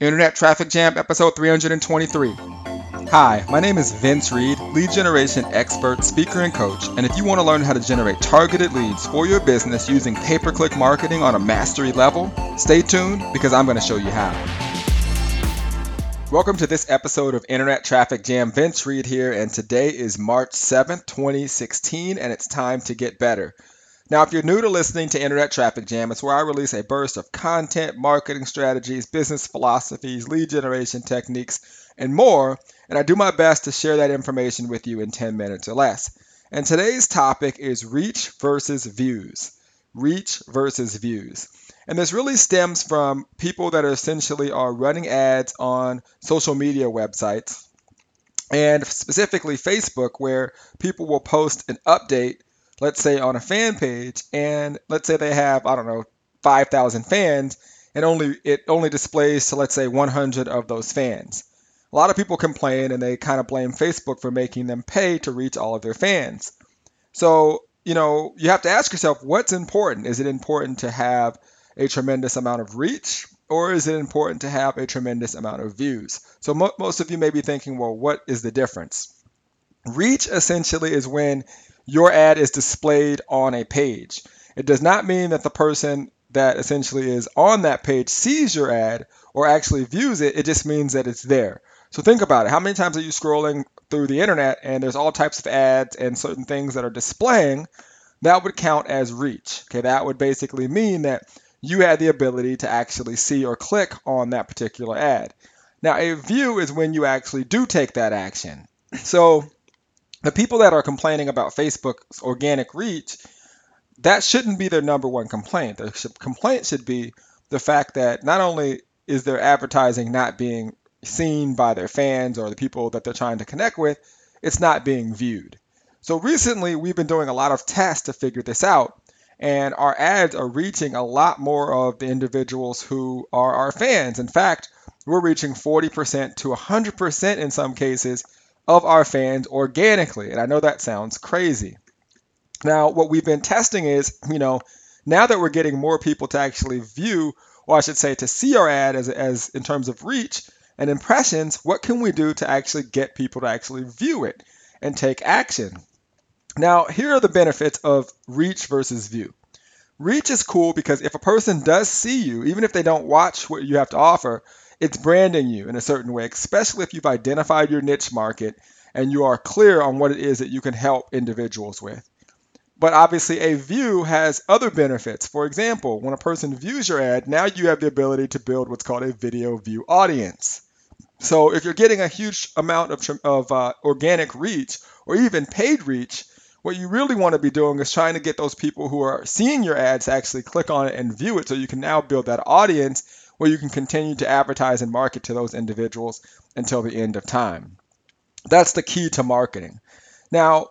Internet Traffic Jam, episode 323. Hi, my name is Vince Reed, lead generation expert, speaker, and coach. And if you want to learn how to generate targeted leads for your business using pay per click marketing on a mastery level, stay tuned because I'm going to show you how. Welcome to this episode of Internet Traffic Jam. Vince Reed here, and today is March 7th, 2016, and it's time to get better. Now, if you're new to listening to Internet Traffic Jam, it's where I release a burst of content, marketing strategies, business philosophies, lead generation techniques, and more. And I do my best to share that information with you in 10 minutes or less. And today's topic is reach versus views. Reach versus views. And this really stems from people that are essentially are running ads on social media websites and specifically Facebook, where people will post an update let's say on a fan page, and let's say they have, I don't know, 5,000 fans, and only it only displays to let's say 100 of those fans. A lot of people complain and they kind of blame Facebook for making them pay to reach all of their fans. So, you know, you have to ask yourself what's important? Is it important to have a tremendous amount of reach or is it important to have a tremendous amount of views? So, mo- most of you may be thinking, well, what is the difference? Reach essentially is when your ad is displayed on a page. It does not mean that the person that essentially is on that page sees your ad or actually views it. It just means that it's there. So think about it. How many times are you scrolling through the internet and there's all types of ads and certain things that are displaying? That would count as reach. Okay, that would basically mean that you had the ability to actually see or click on that particular ad. Now, a view is when you actually do take that action. So the people that are complaining about Facebook's organic reach, that shouldn't be their number one complaint. Their complaint should be the fact that not only is their advertising not being seen by their fans or the people that they're trying to connect with, it's not being viewed. So recently, we've been doing a lot of tests to figure this out, and our ads are reaching a lot more of the individuals who are our fans. In fact, we're reaching 40% to 100% in some cases of our fans organically. And I know that sounds crazy. Now, what we've been testing is, you know, now that we're getting more people to actually view, or I should say to see our ad as, as in terms of reach and impressions, what can we do to actually get people to actually view it and take action? Now, here are the benefits of reach versus view. Reach is cool because if a person does see you, even if they don't watch what you have to offer, it's branding you in a certain way, especially if you've identified your niche market and you are clear on what it is that you can help individuals with. But obviously, a view has other benefits. For example, when a person views your ad, now you have the ability to build what's called a video view audience. So if you're getting a huge amount of, of uh, organic reach or even paid reach, what you really want to be doing is trying to get those people who are seeing your ads to actually click on it and view it so you can now build that audience where you can continue to advertise and market to those individuals until the end of time. That's the key to marketing. Now,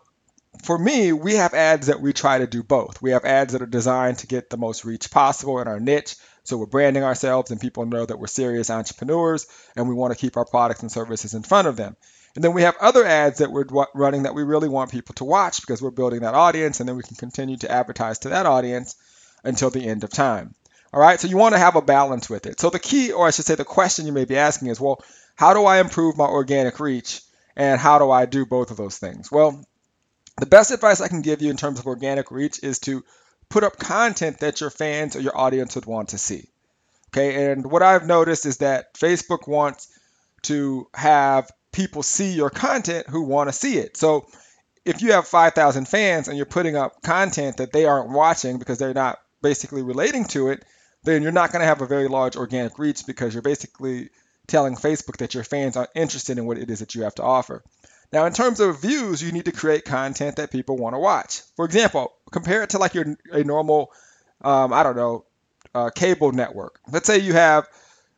for me, we have ads that we try to do both. We have ads that are designed to get the most reach possible in our niche. So we're branding ourselves and people know that we're serious entrepreneurs and we want to keep our products and services in front of them. And then we have other ads that we're running that we really want people to watch because we're building that audience and then we can continue to advertise to that audience until the end of time. All right, so you want to have a balance with it. So the key, or I should say, the question you may be asking is, well, how do I improve my organic reach, and how do I do both of those things? Well, the best advice I can give you in terms of organic reach is to put up content that your fans or your audience would want to see. Okay, and what I've noticed is that Facebook wants to have people see your content who want to see it. So if you have 5,000 fans and you're putting up content that they aren't watching because they're not basically relating to it, then you're not going to have a very large organic reach because you're basically telling Facebook that your fans are interested in what it is that you have to offer. Now, in terms of views, you need to create content that people want to watch. For example, compare it to like your a normal, um, I don't know, uh, cable network. Let's say you have,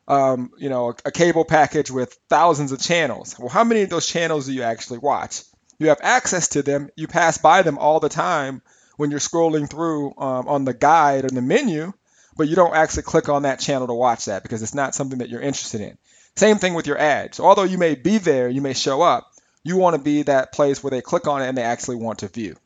um, you know, a, a cable package with thousands of channels. Well, how many of those channels do you actually watch? You have access to them. You pass by them all the time when you're scrolling through um, on the guide or the menu but you don't actually click on that channel to watch that because it's not something that you're interested in. Same thing with your ads. Although you may be there, you may show up, you want to be that place where they click on it and they actually want to view.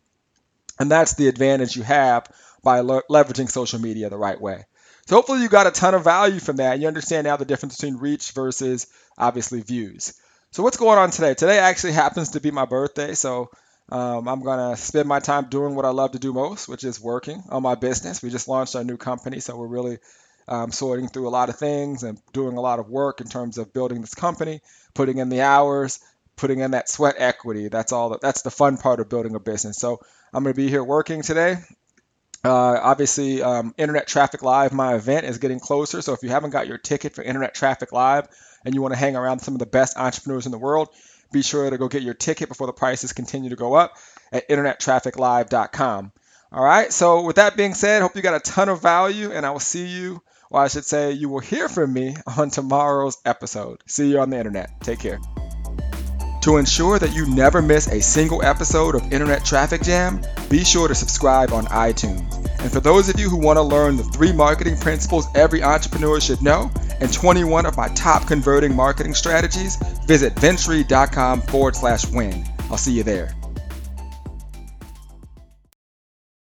And that's the advantage you have by le- leveraging social media the right way. So hopefully you got a ton of value from that. You understand now the difference between reach versus obviously views. So what's going on today? Today actually happens to be my birthday, so um, I'm gonna spend my time doing what I love to do most, which is working on my business. We just launched our new company, so we're really um, sorting through a lot of things and doing a lot of work in terms of building this company, putting in the hours, putting in that sweat equity. That's all. That's the fun part of building a business. So I'm gonna be here working today. Uh, obviously, um, Internet Traffic Live, my event, is getting closer. So if you haven't got your ticket for Internet Traffic Live and you want to hang around some of the best entrepreneurs in the world, be sure to go get your ticket before the prices continue to go up at internettrafficlive.com. All right. So with that being said, hope you got a ton of value, and I will see you, or I should say, you will hear from me on tomorrow's episode. See you on the internet. Take care. To ensure that you never miss a single episode of Internet Traffic Jam, be sure to subscribe on iTunes. And for those of you who want to learn the three marketing principles every entrepreneur should know and 21 of my top converting marketing strategies, visit ventree.com forward slash win. I'll see you there.